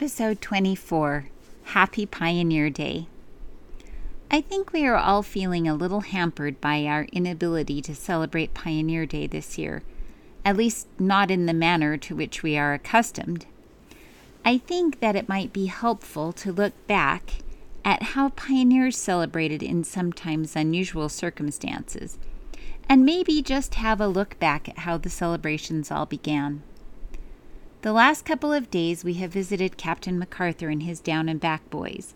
Episode 24 Happy Pioneer Day. I think we are all feeling a little hampered by our inability to celebrate Pioneer Day this year, at least not in the manner to which we are accustomed. I think that it might be helpful to look back at how pioneers celebrated in sometimes unusual circumstances, and maybe just have a look back at how the celebrations all began. The last couple of days we have visited Captain MacArthur and his down and back boys.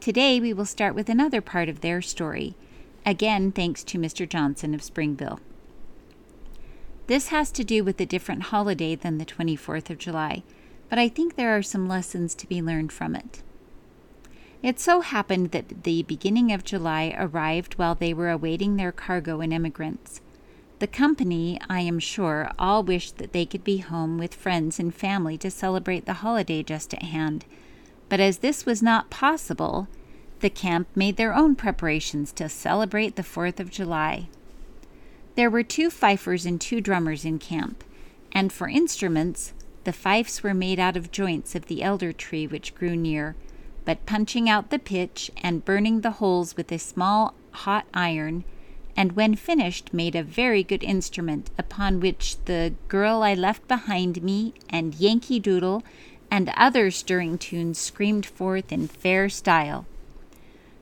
Today we will start with another part of their story, again thanks to Mr. Johnson of Springville. This has to do with a different holiday than the 24th of July, but I think there are some lessons to be learned from it. It so happened that the beginning of July arrived while they were awaiting their cargo and emigrants. The company, I am sure, all wished that they could be home with friends and family to celebrate the holiday just at hand. But as this was not possible, the camp made their own preparations to celebrate the 4th of July. There were two fifers and two drummers in camp, and for instruments, the fifes were made out of joints of the elder tree which grew near, but punching out the pitch and burning the holes with a small hot iron and when finished made a very good instrument, upon which the Girl I Left Behind Me and Yankee Doodle and other stirring tunes screamed forth in fair style.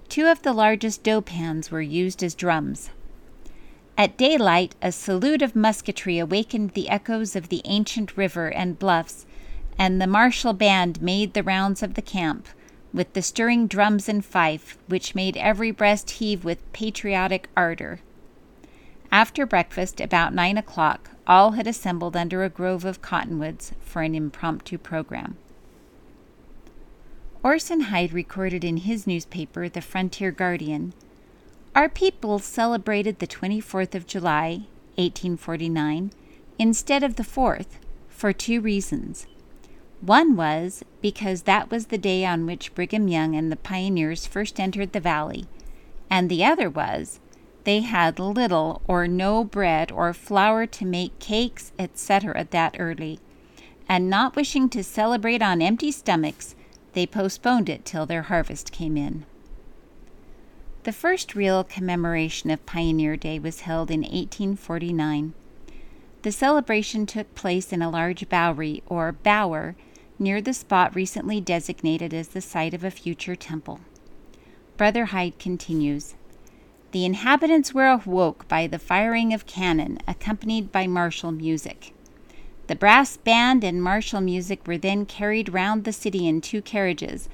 Two of the largest dough pans were used as drums. At daylight, a salute of musketry awakened the echoes of the ancient river and bluffs, and the martial band made the rounds of the camp, with the stirring drums and fife, which made every breast heave with patriotic ardor. After breakfast, about nine o'clock, all had assembled under a grove of cottonwoods for an impromptu program. Orson Hyde recorded in his newspaper, The Frontier Guardian, Our people celebrated the 24th of July, 1849, instead of the 4th, for two reasons. One was because that was the day on which Brigham Young and the pioneers first entered the valley, and the other was they had little or no bread or flour to make cakes, etc., that early, and not wishing to celebrate on empty stomachs, they postponed it till their harvest came in. The first real commemoration of Pioneer Day was held in 1849. The celebration took place in a large bowery, or bower, near the spot recently designated as the site of a future temple. Brother Hyde continues The inhabitants were awoke by the firing of cannon, accompanied by martial music. The brass band and martial music were then carried round the city in two carriages,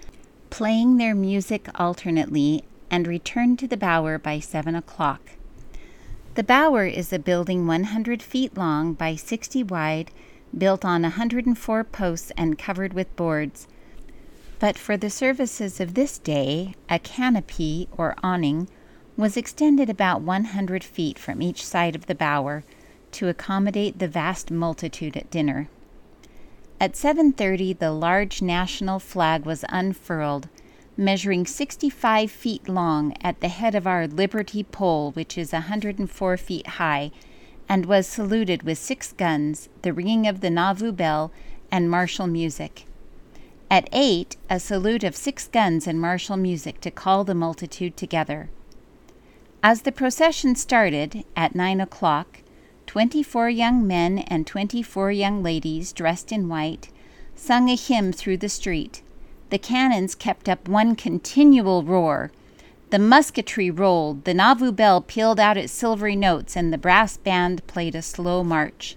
playing their music alternately, and returned to the Bower by seven o'clock. The Bower is a building 100 feet long by 60 wide built on 104 posts and covered with boards. But for the services of this day, a canopy or awning was extended about 100 feet from each side of the bower to accommodate the vast multitude at dinner. At 7:30 the large national flag was unfurled, measuring 65 feet long at the head of our Liberty pole, which is 104 feet high and was saluted with six guns, the ringing of the Nauvoo bell, and martial music. At eight, a salute of six guns and martial music to call the multitude together. As the procession started, at nine o'clock, twenty four young men and twenty four young ladies, dressed in white, sung a hymn through the street. The cannons kept up one continual roar, the musketry rolled, the Nauvoo bell pealed out its silvery notes, and the brass band played a slow march.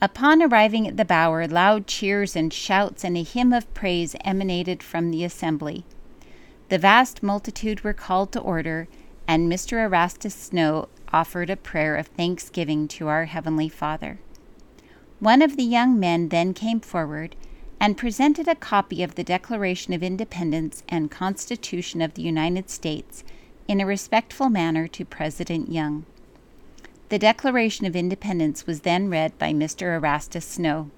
Upon arriving at the bower, loud cheers and shouts and a hymn of praise emanated from the assembly. The vast multitude were called to order, and Mr. Erastus Snow offered a prayer of thanksgiving to our Heavenly Father. One of the young men then came forward and presented a copy of the Declaration of Independence and Constitution of the United States in a respectful manner to President Young. The Declaration of Independence was then read by Mr. Erastus Snow.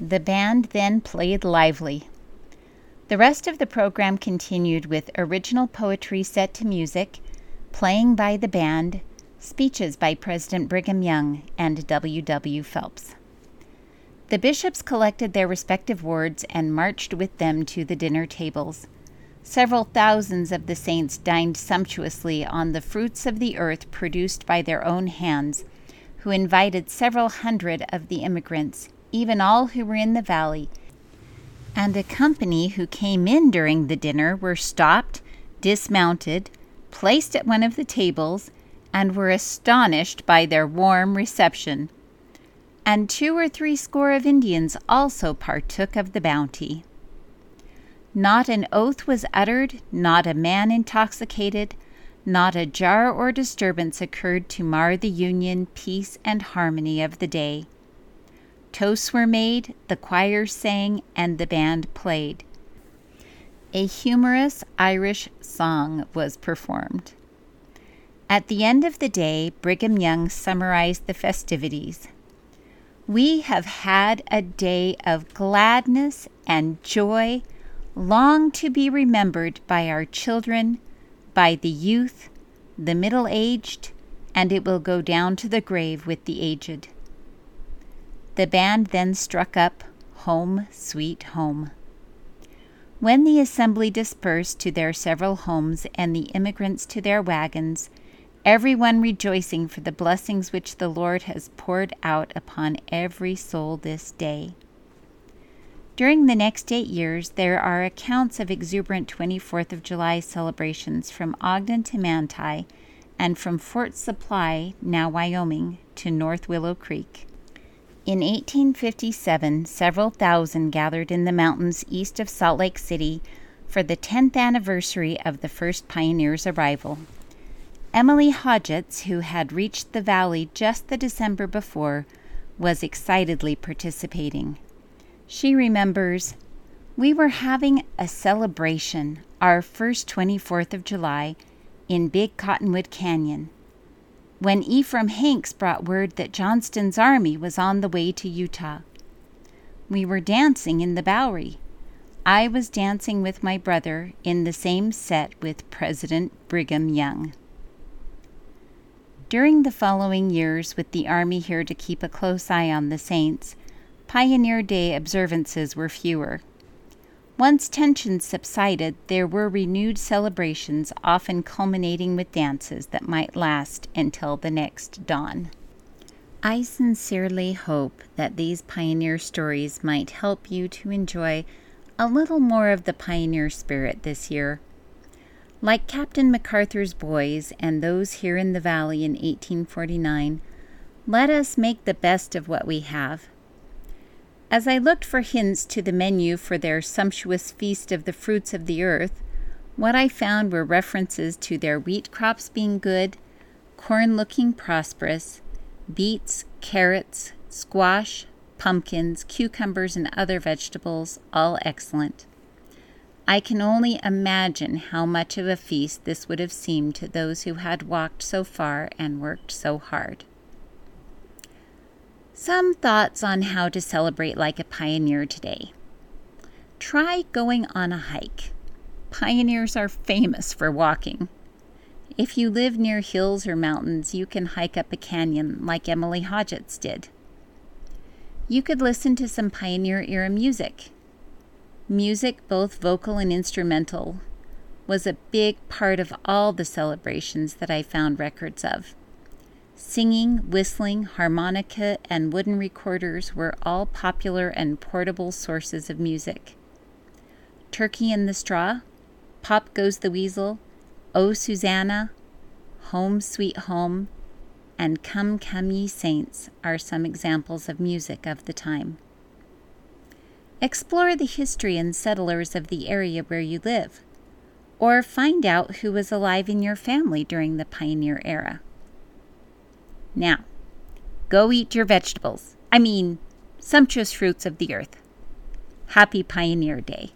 The band then played lively. The rest of the program continued with original poetry set to music, playing by the band, speeches by President Brigham Young and W. W. Phelps. The bishops collected their respective wards and marched with them to the dinner tables. Several thousands of the saints dined sumptuously on the fruits of the earth produced by their own hands, who invited several hundred of the immigrants, even all who were in the valley, and a company who came in during the dinner were stopped, dismounted, placed at one of the tables, and were astonished by their warm reception. And two or three score of Indians also partook of the bounty. Not an oath was uttered, not a man intoxicated, not a jar or disturbance occurred to mar the union, peace, and harmony of the day. Toasts were made, the choir sang, and the band played. A humorous Irish song was performed. At the end of the day, Brigham Young summarized the festivities. We have had a day of gladness and joy long to be remembered by our children, by the youth, the middle aged, and it will go down to the grave with the aged. The band then struck up Home, Sweet Home. When the assembly dispersed to their several homes and the immigrants to their wagons, everyone rejoicing for the blessings which the Lord has poured out upon every soul this day. During the next eight years, there are accounts of exuberant 24th of July celebrations from Ogden to Manti and from Fort Supply, now Wyoming, to North Willow Creek. In 1857, several thousand gathered in the mountains east of Salt Lake City for the 10th anniversary of the first pioneers' arrival. Emily Hodgetts, who had reached the valley just the December before, was excitedly participating. She remembers, We were having a celebration, our first 24th of July, in Big Cottonwood Canyon, when Ephraim Hanks brought word that Johnston's army was on the way to Utah. We were dancing in the Bowery. I was dancing with my brother in the same set with President Brigham Young. During the following years, with the Army here to keep a close eye on the Saints, Pioneer Day observances were fewer. Once tensions subsided, there were renewed celebrations, often culminating with dances that might last until the next dawn. I sincerely hope that these pioneer stories might help you to enjoy a little more of the pioneer spirit this year. Like Captain MacArthur's boys and those here in the valley in 1849, let us make the best of what we have as I looked for hints to the menu for their sumptuous feast of the fruits of the earth, what I found were references to their wheat crops being good, corn looking prosperous, beets, carrots, squash, pumpkins, cucumbers, and other vegetables, all excellent. I can only imagine how much of a feast this would have seemed to those who had walked so far and worked so hard. Some thoughts on how to celebrate like a pioneer today. Try going on a hike. Pioneers are famous for walking. If you live near hills or mountains, you can hike up a canyon like Emily Hodgetts did. You could listen to some pioneer era music. Music, both vocal and instrumental, was a big part of all the celebrations that I found records of. Singing, whistling, harmonica, and wooden recorders were all popular and portable sources of music. Turkey in the Straw, Pop Goes the Weasel, Oh Susanna, Home Sweet Home, and Come Come Ye Saints are some examples of music of the time. Explore the history and settlers of the area where you live, or find out who was alive in your family during the pioneer era. Now, go eat your vegetables. I mean, sumptuous fruits of the earth. Happy Pioneer Day.